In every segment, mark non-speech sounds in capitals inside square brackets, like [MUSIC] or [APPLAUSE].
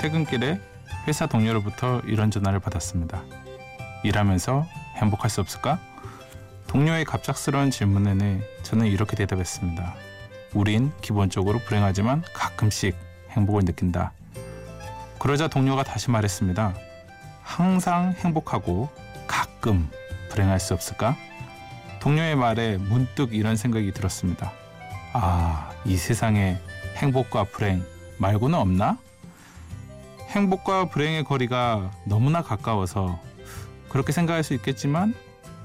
퇴근길에 회사 동료로부터 이런 전화를 받았습니다. 일하면서 행복할 수 없을까? 동료의 갑작스러운 질문에는 저는 이렇게 대답했습니다. 우린 기본적으로 불행하지만 가끔씩 행복을 느낀다. 그러자 동료가 다시 말했습니다. 항상 행복하고 가끔 불행할 수 없을까? 동료의 말에 문득 이런 생각이 들었습니다. 아, 이 세상에 행복과 불행 말고는 없나? 행복과 불행의 거리가 너무나 가까워서 그렇게 생각할 수 있겠지만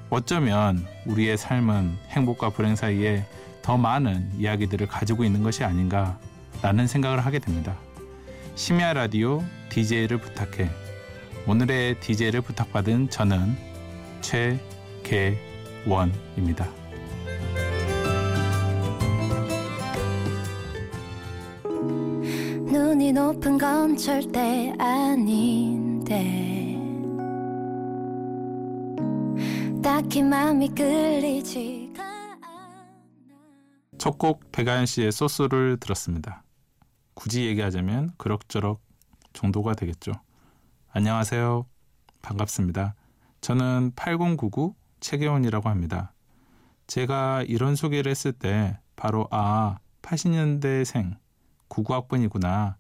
어쩌면 우리의 삶은 행복과 불행 사이에 더 많은 이야기들을 가지고 있는 것이 아닌가라는 생각을 하게 됩니다. 심야 라디오 DJ를 부탁해. 오늘의 DJ를 부탁받은 저는 최계원입니다. 높은 건 절대 아닌데 딱히 마음이 끌리지가 않아 첫곡 백아연 씨의 소스를 들었습니다. 굳이 얘기하자면 그럭저럭 정도가 되겠죠. 안녕하세요. 반갑습니다. 저는 8099 최계원이라고 합니다. 제가 이런 소개를 했을 때 바로 아 80년대생 99학번이구나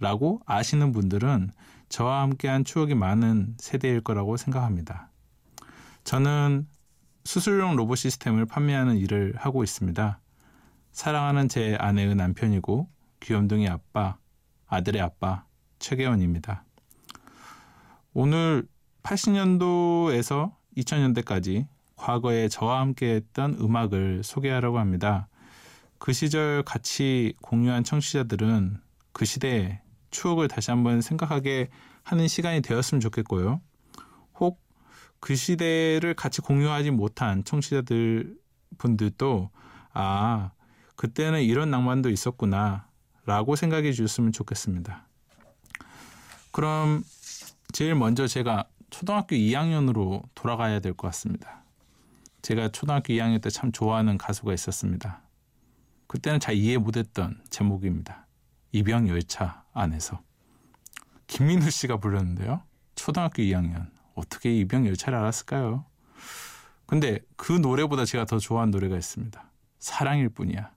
라고 아시는 분들은 저와 함께한 추억이 많은 세대일 거라고 생각합니다. 저는 수술용 로봇 시스템을 판매하는 일을 하고 있습니다. 사랑하는 제 아내의 남편이고 귀염둥이 아빠, 아들의 아빠 최계원입니다. 오늘 80년도에서 2000년대까지 과거에 저와 함께 했던 음악을 소개하려고 합니다. 그 시절 같이 공유한 청취자들은 그 시대의 추억을 다시 한번 생각하게 하는 시간이 되었으면 좋겠고요. 혹 그 시대를 같이 공유하지 못한 청취자들 분들도 아, 그때는 이런 낭만도 있었구나 라고 생각해 주셨으면 좋겠습니다. 그럼 제일 먼저 제가 초등학교 2학년으로 돌아가야 될 것 같습니다. 제가 초등학교 2학년 때 참 좋아하는 가수가 있었습니다. 그때는 잘 이해 못했던 제목입니다. 이병열차 안에서 김민우 씨가 불렀는데요. 초등학교 2학년 어떻게 이병열차를 알았을까요? 근데 그 노래보다 제가 더 좋아하는 노래가 있습니다. 사랑일 뿐이야.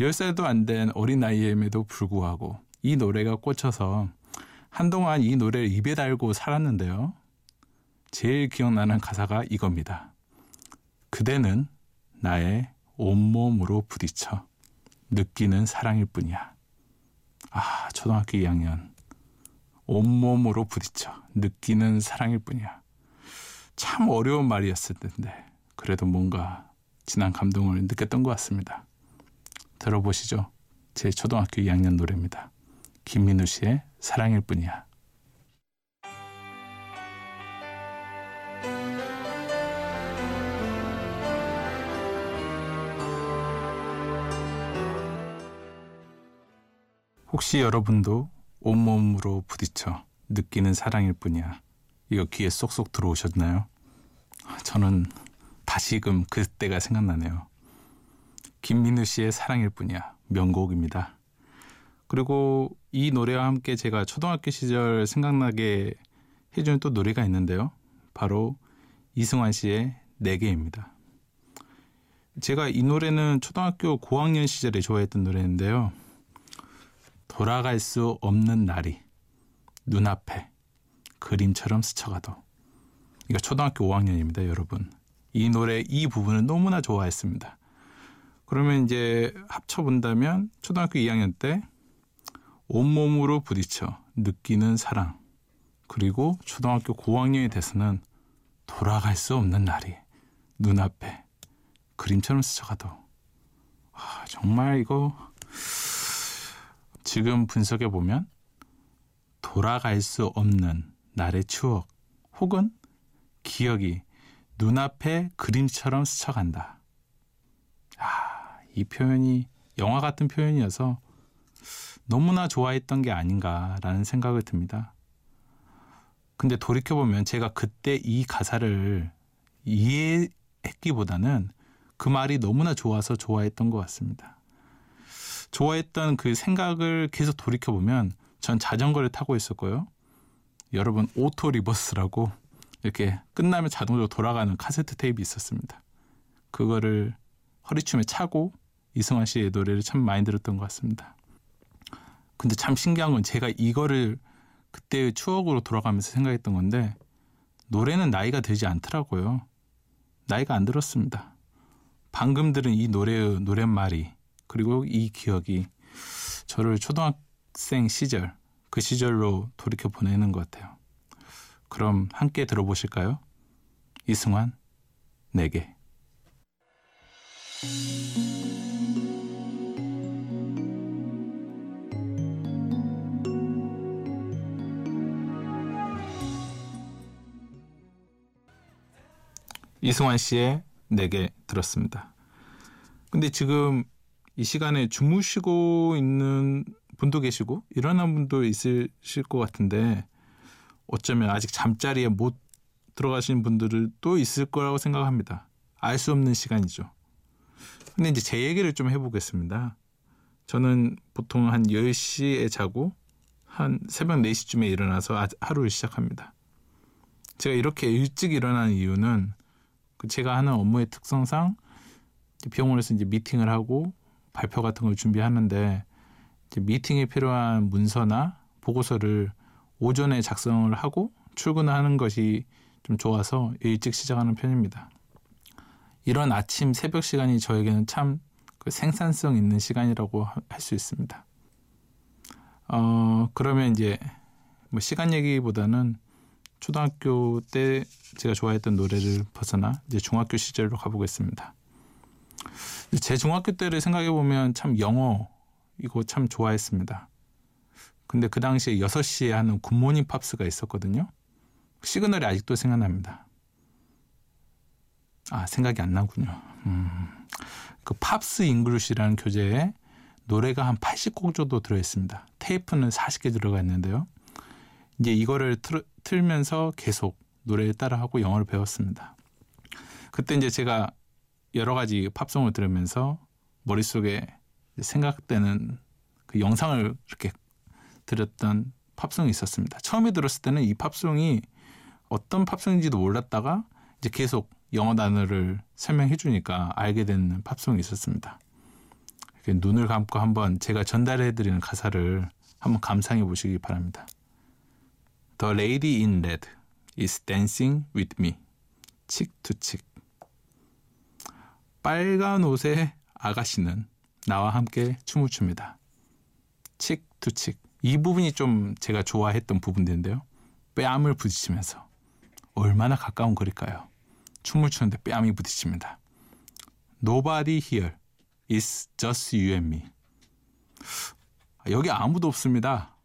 10살도 안 된 어린 나이임에도 불구하고 이 노래가 꽂혀서 한동안 이 노래를 입에 달고 살았는데요. 제일 기억나는 가사가 이겁니다. 그대는 나의 온몸으로 부딪혀 느끼는 사랑일 뿐이야. 아, 초등학교 2학년. 온몸으로 부딪혀 느끼는 사랑일 뿐이야. 참 어려운 말이었을 텐데, 그래도 뭔가 진한 감동을 느꼈던 것 같습니다. 들어보시죠. 제 초등학교 2학년 노래입니다. 김민우 씨의 사랑일 뿐이야. 혹시 여러분도 온몸으로 부딪혀 느끼는 사랑일 뿐이야. 이거 귀에 쏙쏙 들어오셨나요? 저는 다시금 그때가 생각나네요. 김민우 씨의 사랑일 뿐이야. 명곡입니다. 그리고 이 노래와 함께 제가 초등학교 시절 생각나게 해주는 또 노래가 있는데요. 바로 이승환 씨의 네 개입니다. 제가 이 노래는 초등학교 고학년 시절에 좋아했던 노래인데요. 돌아갈 수 없는 날이 눈앞에 그림처럼 스쳐가도 이거 초등학교 5학년입니다, 여러분. 이 노래 이 부분을 너무나 좋아했습니다. 그러면 이제 합쳐 본다면 초등학교 2학년 때 온몸으로 부딪혀 느끼는 사랑 그리고 초등학교 고학년이 돼서는 돌아갈 수 없는 날이 눈앞에 그림처럼 스쳐가도 아, 정말 이거 지금 분석해 보면 돌아갈 수 없는 날의 추억 혹은 기억이 눈앞에 그림처럼 스쳐간다. 아, 이 표현이 영화 같은 표현이어서 너무나 좋아했던 게 아닌가라는 생각을 듭니다. 근데 돌이켜보면 제가 그때 이 가사를 이해했기보다는 그 말이 너무나 좋아서 좋아했던 것 같습니다. 좋아했던 그 생각을 계속 돌이켜 보면 전 자전거를 타고 있었고요. 여러분 auto reverse라고 이렇게 끝나면 자동으로 돌아가는 카세트 테이프 있었습니다. 그거를 허리춤에 차고 이승환 씨의 노래를 참 많이 들었던 것 같습니다. 근데 참 신기한 건 제가 이거를 그때의 추억으로 돌아가면서 생각했던 건데 노래는 나이가 되지 않더라고요. 나이가 안 들었습니다. 방금 들은 이 노래의 노랫말이 그리고 이 기억이 저를 초등학생 시절 그 시절로 돌이켜 보내는 것 같아요. 그럼 함께 들어보실까요? 이승환 내게 이승환 씨의 내게 들었습니다. 근데 지금 이 시간에 주무시고 있는 분도 계시고 일어난 분도 있으실 것 같은데 어쩌면 아직 잠자리에 못 들어가신 분들을 또 있을 거라고 생각합니다. 알 수 없는 시간이죠. 근데 이제 제 얘기를 좀 해보겠습니다. 저는 보통 한 10시에 자고 한 새벽 4시쯤에 일어나서 하루를 시작합니다. 제가 이렇게 일찍 일어나는 이유는 그 제가 하는 업무의 특성상 병원에서 이제 미팅을 하고 발표 같은 걸 준비하는데 이제 미팅에 필요한 문서나 보고서를 오전에 작성을 하고 출근하는 것이 좀 좋아서 일찍 시작하는 편입니다. 이런 아침 새벽 시간이 저에게는 참 그 생산성 있는 시간이라고 할 수 있습니다. 어, 그러면 이제 뭐 시간 얘기보다는 초등학교 때 제가 좋아했던 노래를 벗어나 이제 중학교 시절로 가보겠습니다. 제 중학교 때를 생각해 보면 참 영어 이거 참 좋아했습니다. 근데 그 당시에 6시에 하는 굿모닝 팝스가 있었거든요. 시그널이 아직도 생각납니다. 아, 생각이 안 나군요. 음, 그 Pops English라는 교재에 노래가 한 80곡 정도 들어 있습니다. 테이프는 40개 들어가 있는데요. 이제 이거를 틀, 틀면서 계속 노래에 따라하고 영어를 배웠습니다. 그때 이제 제가 여러 가지 팝송을 들으면서 머릿속에 생각되는 그 영상을 이렇게 들었던 팝송이 있었습니다. 처음에 들었을 때는 이 팝송이 어떤 팝송인지도 몰랐다가 이제 계속 영어 단어를 설명해 주니까 알게 된 팝송이 있었습니다. 눈을 감고 한번 제가 전달해 드리는 가사를 한번 감상해 보시기 바랍니다. The lady in red is dancing with me. chick to chick. 빨간 옷의 아가씨는 나와 함께 춤을 춥니다. to chick. 이 부분이 좀 제가 좋아했던 부분인데요. 뺨을 부딪히면서 얼마나 가까운 거리일까요? 춤을 추는데 뺨이 부딪힙니다. Nobody here is just you and me. 여기 아무도 없습니다.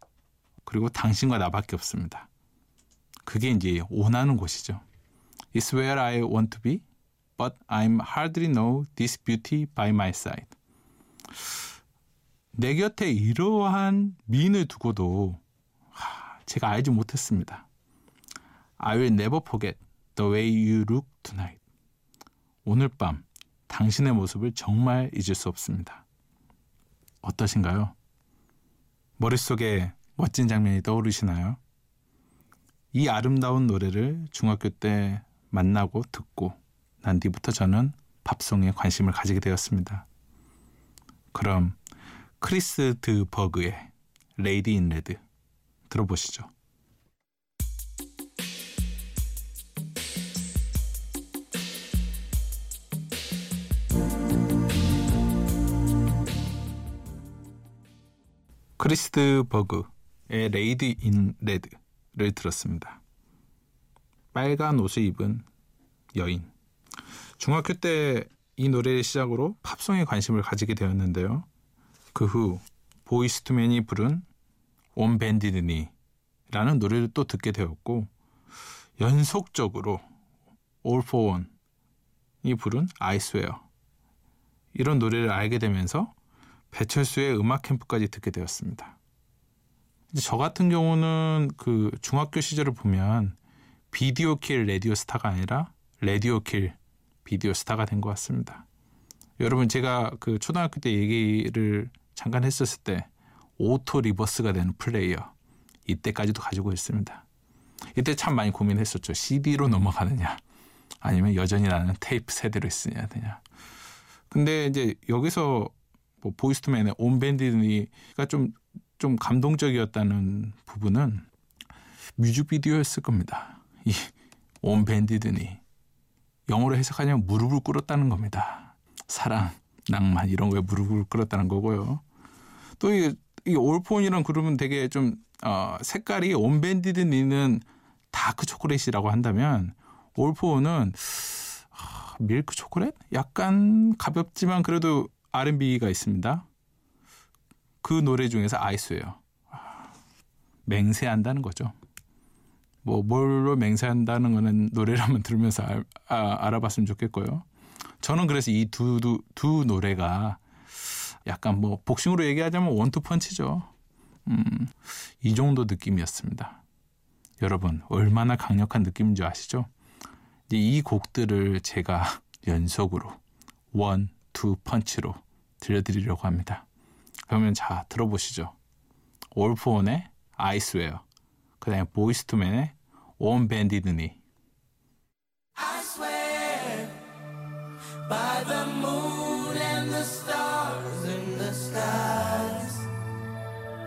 그리고 당신과 나밖에 없습니다. 그게 이제 원하는 곳이죠. It's where I want to be, but I'm hardly know this beauty by my side. 내 곁에 이러한 미인을 두고도 제가 알지 못했습니다. I will never forget the way you look tonight. 오늘 밤 당신의 모습을 정말 잊을 수 없습니다. 어떠신가요? 머릿속에 멋진 장면이 떠오르시나요? 이 아름다운 노래를 중학교 때 만나고 듣고 난 뒤부터 저는 팝송에 관심을 가지게 되었습니다. 그럼 크리스 드 버그의 Lady in Red 들어보시죠. 크리스 드 버그의 Lady in Red를 들었습니다. 빨간 옷을 입은 여인. 중학교 때 이 노래를 시작으로 팝송에 관심을 가지게 되었는데요. 그 후 보이스투맨이 부른 온 밴디드니라는 노래를 또 듣게 되었고 연속적으로 for One이 부른 아이스웨어 이런 노래를 알게 되면서 배철수의 음악 캠프까지 듣게 되었습니다. 저 같은 경우는 그 중학교 시절을 보면 Video Kill Radio Star가 아니라 Radio Kill Video Star가 된 것 같습니다. 여러분 제가 그 초등학교 때 얘기를 잠깐 했었을 때 auto reverse가 되는 플레이어 이때까지도 가지고 있습니다. 이때 참 많이 고민했었죠. CD로 넘어가느냐 아니면 여전히 나는 테이프 세대로 있으냐 되냐. 근데 이제 여기서 뭐 보이스투맨의 온밴디니가 좀 좀 감동적이었다는 부분은 뮤직비디오였을 겁니다. 이 On Bended Knee 영어로 해석하냐면 무릎을 꿇었다는 겁니다. 사랑, 낭만 이런 거에 무릎을 꿇었다는 거고요. 또 이 이 All-4-One이랑 그러면 되게 좀 어, 색깔이 On Bended Knee는 다크 초콜릿이라고 한다면 All-4-One은 아, 밀크 초콜릿? 약간 가볍지만 그래도 R&B가 있습니다. 그 노래 중에서 아이스예요. 아, 맹세한다는 거죠. 뭐 뭘로 맹세한다는 거는 노래를 한번 들으면서 알, 아, 알아봤으면 좋겠고요. 저는 그래서 이 두 두 두 노래가 약간 뭐 복싱으로 얘기하자면 원투 펀치죠. 음, 이 정도 느낌이었습니다. 여러분 얼마나 강력한 느낌인지 아시죠? 이 곡들을 제가 [LAUGHS] 연속으로 원, 투 펀치로 들려드리려고 합니다. 그러면 자 들어보시죠. 올포원의 아이스웨어 그 다음에 보이스투맨의 온 밴디드니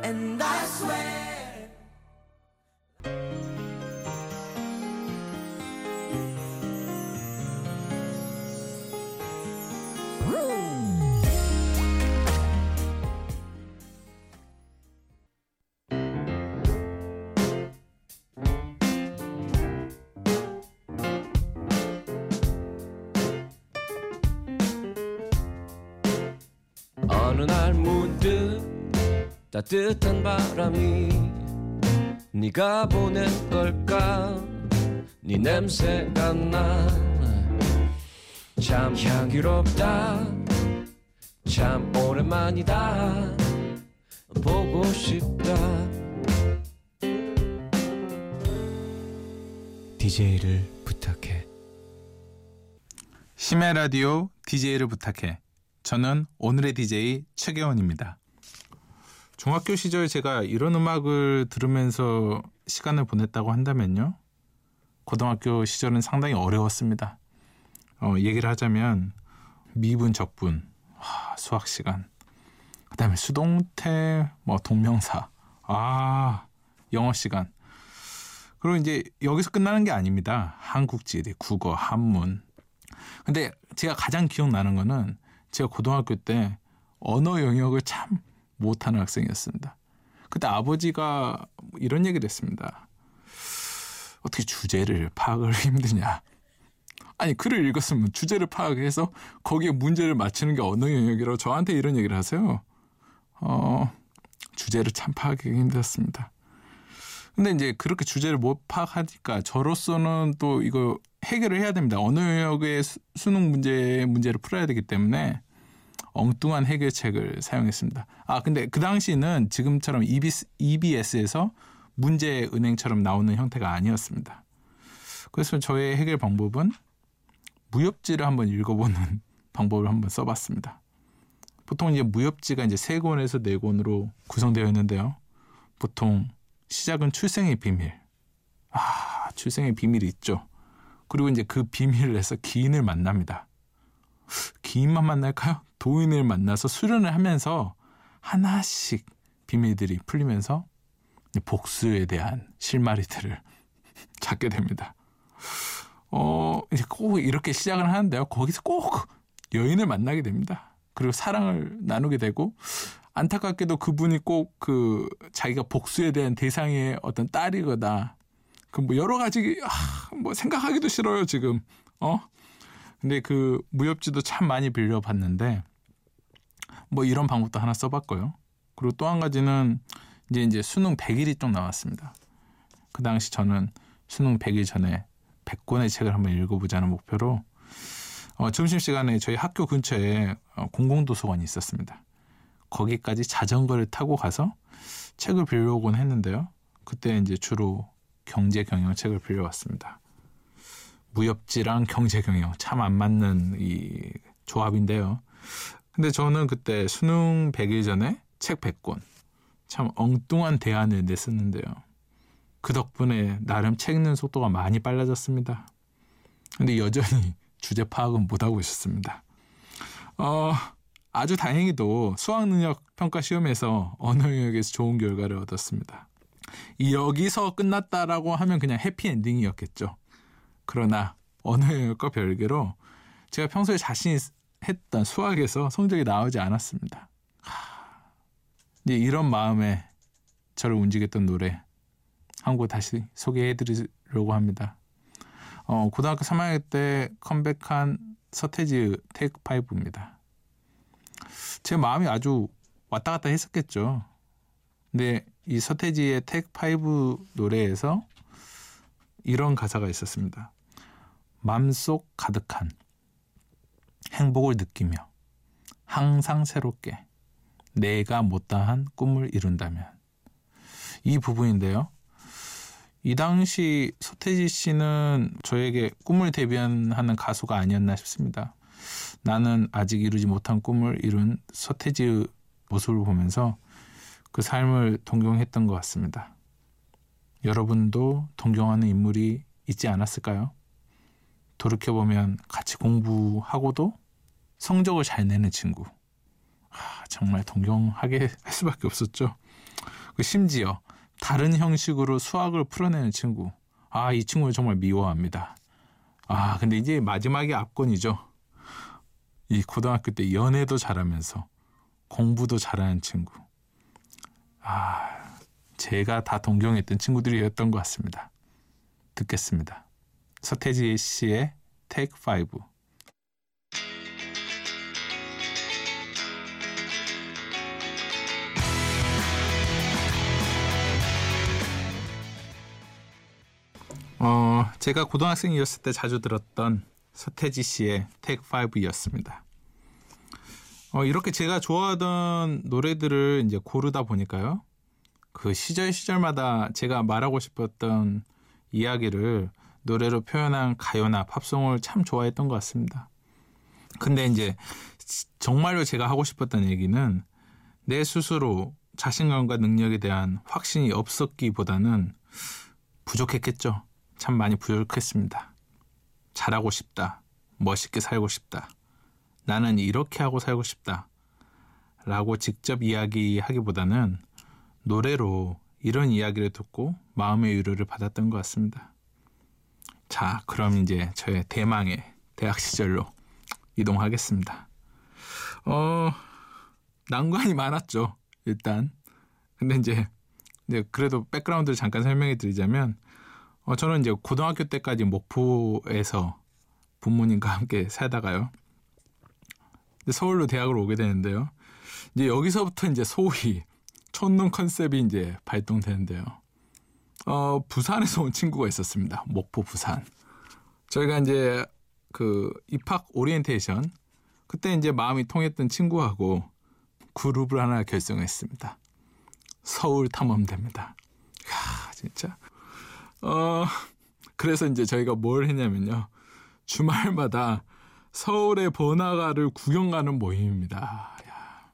and I swear 따뜻한 바람이 네가 보낸 걸까? 네 냄새가 나참 향기롭다. 참 오랜만이다. 보고 싶다. DJ를 부탁해. 심야 라디오 DJ를 부탁해. 저는 오늘의 DJ 최계원입니다. 중학교 시절 제가 이런 음악을 들으면서 시간을 보냈다고 한다면요. 고등학교 시절은 상당히 어려웠습니다. 어, 얘기를 하자면 미분, 적분, 와, 수학 시간, 그다음에 수동태, 뭐 동명사, 아 영어 시간. 그리고 이제 여기서 끝나는 게 아닙니다. 한국지리, 국어, 한문. 근데 제가 가장 기억나는 거는 제가 고등학교 때 언어 영역을 참 못하는 학생이었습니다. 그때 아버지가 이런 얘기를 했습니다. 어떻게 주제를 파악을 힘드냐. 아니 글을 읽었으면 주제를 파악해서 거기에 문제를 맞추는 게 언어 영역이라고 저한테 이런 얘기를 하세요. 어, 주제를 참 파악하기 힘들었습니다. 근데 이제 그렇게 주제를 못 파악하니까 저로서는 또 이거 해결을 해야 됩니다. 언어 영역의 수능 문제 문제를 풀어야 되기 때문에 엉뚱한 해결책을 사용했습니다. 아 근데 그 당시는 지금처럼 EBS, EBS에서 문제 은행처럼 나오는 형태가 아니었습니다. 그래서 저의 해결 방법은 무협지를 한번 읽어보는 [LAUGHS] 방법을 한번 써봤습니다. 보통 이제 무협지가 이제 세 권에서 네 권으로 구성되어 있는데요. 보통 시작은 출생의 비밀. 아, 출생의 비밀이 있죠. 그리고 이제 그 비밀을 해서 기인을 만납니다. 기인만 만날까요? 도인을 만나서 수련을 하면서 하나씩 비밀들이 풀리면서 복수에 대한 실마리들을 [LAUGHS] 찾게 됩니다. 어, 이제 꼭 이렇게 시작을 하는데요. 거기서 꼭 여인을 만나게 됩니다. 그리고 사랑을 나누게 되고 안타깝게도 그분이 꼭 그 자기가 복수에 대한 대상의 어떤 딸이거나 그 뭐 여러 가지 아, 뭐 생각하기도 싫어요 지금 어 근데 그 무협지도 참 많이 빌려봤는데 뭐 이런 방법도 하나 써봤고요. 그리고 또 한 가지는 이제 이제 수능 100일이 좀 남았습니다. 그 당시 저는 수능 100일 전에 100권의 책을 한번 읽어보자는 목표로 어, 점심시간에 저희 학교 근처에 어, 공공도서관이 있었습니다. 거기까지 자전거를 타고 가서 책을 빌려오곤 했는데요. 그때 이제 주로 경제 경영 책을 빌려왔습니다. 무협지랑 경제 경영 참 안 맞는 이 조합인데요. 근데 저는 그때 수능 100일 전에 책 100권, 참 엉뚱한 대안을 냈었는데요. 그 덕분에 나름 책 읽는 속도가 많이 빨라졌습니다. 근데 여전히 [LAUGHS] 주제 파악은 못하고 있었습니다. 어, 아주 다행히도 수학 능력 평가 시험에서 언어 영역에서 좋은 결과를 얻었습니다. 여기서 끝났다라고 하면 그냥 해피엔딩이었겠죠. 그러나 언어 영역과 별개로 제가 평소에 자신 했던 수학에서 성적이 나오지 않았습니다. 이제 이런 마음에 저를 움직였던 노래 한 곡 다시 소개해드리려고 합니다. 어, 고등학교 3학년 때 컴백한 서태지 Take Five입니다. 제 마음이 아주 왔다 갔다 했었겠죠. 근데 이 서태지의 Take Five 노래에서 이런 가사가 있었습니다. 맘속 가득한 행복을 느끼며 항상 새롭게 내가 못다한 꿈을 이룬다면 이 부분인데요. 이 당시 서태지 씨는 저에게 꿈을 대변하는 가수가 아니었나 싶습니다. 나는 아직 이루지 못한 꿈을 이룬 서태지의 모습을 보면서 그 삶을 동경했던 것 같습니다. 여러분도 동경하는 인물이 있지 않았을까요? 돌이켜보면 같이 공부하고도 성적을 잘 내는 친구. 아, 정말 동경하게 [LAUGHS] 할 수밖에 없었죠. 그 심지어 다른 형식으로 수학을 풀어내는 친구. 아, 이 친구를 정말 미워합니다. 아, 근데 이제 마지막이 압권이죠. 이 고등학교 때 연애도 잘하면서 공부도 잘하는 친구. 아, 제가 다 동경했던 친구들이었던 것 같습니다. 듣겠습니다. 서태지 씨의 Take 5. 어, 제가 고등학생이었을 때 자주 들었던 서태지 씨의 Take 5였습니다. 어, 이렇게 제가 좋아하던 노래들을 이제 고르다 보니까요. 그 시절 시절마다 제가 말하고 싶었던 이야기를 노래로 표현한 가요나 팝송을 참 좋아했던 것 같습니다. 근데 이제 정말로 제가 하고 싶었던 얘기는 내 스스로 자신감과 능력에 대한 확신이 없었기보다는 부족했겠죠. 참 많이 부족했습니다. 잘하고 싶다. 멋있게 살고 싶다. 나는 이렇게 하고 살고 싶다. 라고 직접 이야기하기보다는 노래로 이런 이야기를 듣고 마음의 위로를 받았던 것 같습니다. 자, 그럼 이제 저의 대망의 대학 시절로 이동하겠습니다. 어, 난관이 많았죠. 일단. 근데 이제, 이제 그래도 백그라운드를 잠깐 설명해 드리자면 어, 저는 이제 고등학교 때까지 목포에서 부모님과 함께 살다가요. 서울로 대학을 오게 되는데요. 이제 여기서부터 이제 소위 촌놈 컨셉이 이제 발동되는데요. 어, 부산에서 온 친구가 있었습니다. 목포 부산. 저희가 이제 그 입학 오리엔테이션 그때 이제 마음이 통했던 친구하고 그룹을 하나 결성했습니다. 서울 탐험대입니다. 야, 진짜 어, 그래서 이제 저희가 뭘 했냐면요. 주말마다 서울의 번화가를 구경 가는 모임입니다. 야.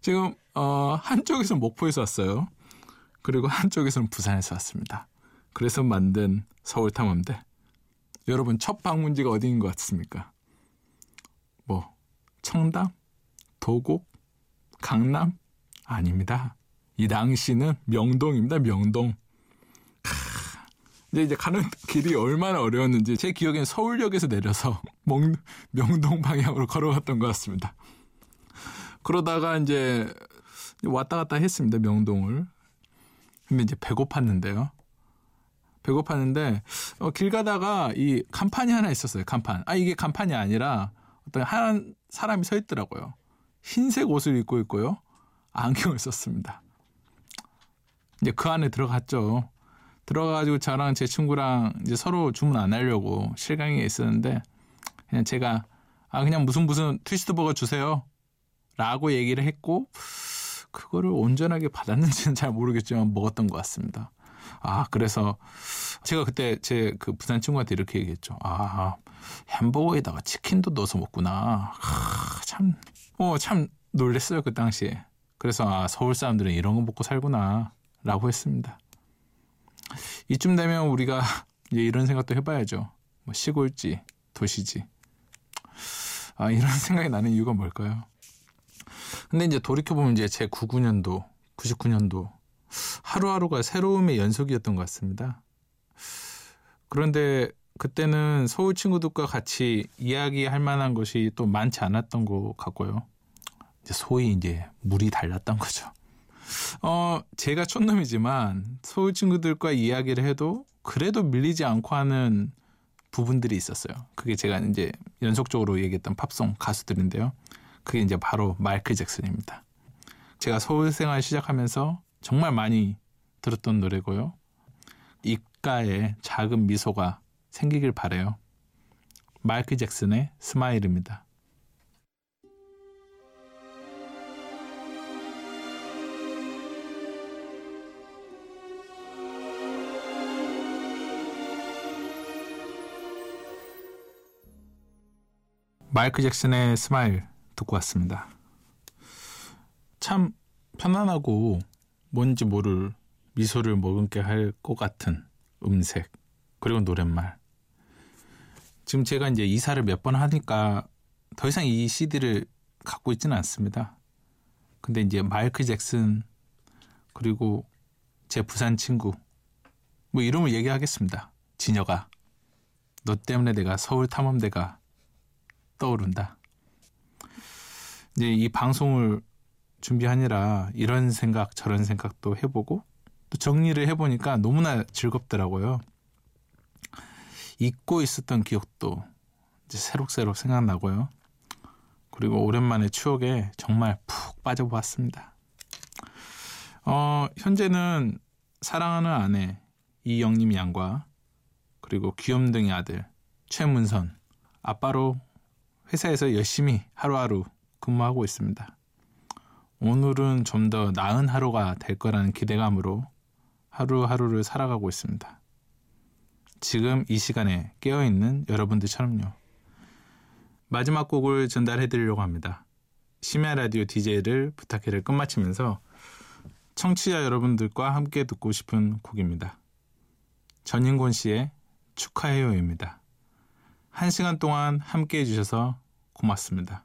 지금, 어, 한쪽에서는 목포에서 왔어요. 그리고 한쪽에서는 부산에서 왔습니다. 그래서 만든 서울 탐험대. 여러분, 첫 방문지가 어디인 것 같습니까? 뭐, 청담? 도곡? 강남? 아닙니다. 이 당시는 명동입니다, 명동. 근데 이제 가는 길이 얼마나 어려웠는지 제 기억엔 서울역에서 내려서 [LAUGHS] 명, 명동 방향으로 걸어갔던 것 같습니다. 그러다가 이제 왔다 갔다 했습니다. 명동을. 근데 이제 배고팠는데요. 배고팠는데 어, 길 가다가 이 간판이 하나 있었어요. 간판. 아 이게 간판이 아니라 어떤 한 사람이 서 있더라고요. 흰색 옷을 입고 있고요. 안경을 썼습니다. 이제 그 안에 들어갔죠. 들어가가지고 저랑 제 친구랑 이제 서로 주문 안 하려고 실강에 있었는데 그냥 제가 아 그냥 무슨 무슨 트위스트 버거 주세요 라고 얘기를 했고 그거를 온전하게 받았는지는 잘 모르겠지만 먹었던 것 같습니다. 아 그래서 제가 그때 제 그 부산 친구한테 이렇게 얘기했죠. 아 햄버거에다가 치킨도 넣어서 먹구나. 아, 참, 어, 참 놀랬어요 그 당시에. 그래서 아, 서울 사람들은 이런 거 먹고 살구나 라고 했습니다. 이쯤 되면 우리가 [LAUGHS] 이제 이런 생각도 해봐야죠. 뭐 시골지 도시지. 아 이런 [LAUGHS] 생각이 나는 이유가 뭘까요? 근데 이제 돌이켜보면 이제 제 99년도, 99년도 하루하루가 새로움의 연속이었던 것 같습니다. 그런데 그때는 서울 친구들과 같이 이야기할 만한 것이 또 많지 않았던 것 같고요. 이제 소위 이제 물이 달랐던 거죠. 어, 제가 촌놈이지만 서울 친구들과 이야기를 해도 그래도 밀리지 않고 하는 부분들이 있었어요. 그게 제가 이제 연속적으로 얘기했던 팝송 가수들인데요. 그게 이제 바로 마이클 잭슨입니다. 제가 서울 생활 시작하면서 정말 많이 들었던 노래고요. 입가에 작은 미소가 생기길 바래요. 마이클 잭슨의 Smile입니다. 마이클 잭슨의 Smile 듣고 왔습니다. 참 편안하고 뭔지 모를 미소를 머금게 할 것 같은 음색 그리고 노랫말 지금 제가 이제 이사를 몇 번 하니까 더 이상 이 CD를 갖고 있지는 않습니다. 근데 이제 마이클 잭슨 그리고 제 부산 친구 뭐 이름을 얘기하겠습니다. 진여가 너 때문에 내가 서울 탐험대가 떠오른다. 이제 이 방송을 준비하느라 이런 생각 저런 생각도 해보고 또 정리를 해보니까 너무나 즐겁더라고요. 잊고 있었던 기억도 이제 새록새록 생각나고요. 그리고 오랜만에 추억에 정말 푹 빠져보았습니다. 어, 현재는 사랑하는 아내 이영림 양과 그리고 귀염둥이 아들 최문선 아빠로 회사에서 열심히 하루하루 근무하고 있습니다. 오늘은 좀 더 나은 하루가 될 거라는 기대감으로 하루하루를 살아가고 있습니다. 지금 이 시간에 깨어있는 여러분들처럼요. 마지막 곡을 전달해 드리려고 합니다. 심야 라디오 DJ를 부탁해를 끝마치면서 청취자 여러분들과 함께 듣고 싶은 곡입니다. 전인곤 씨의 축하해요입니다. 한 시간 동안 함께 해주셔서 고맙습니다.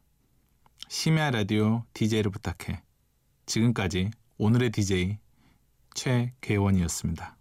심야 라디오 DJ를 부탁해. 지금까지 오늘의 DJ 최계원이었습니다.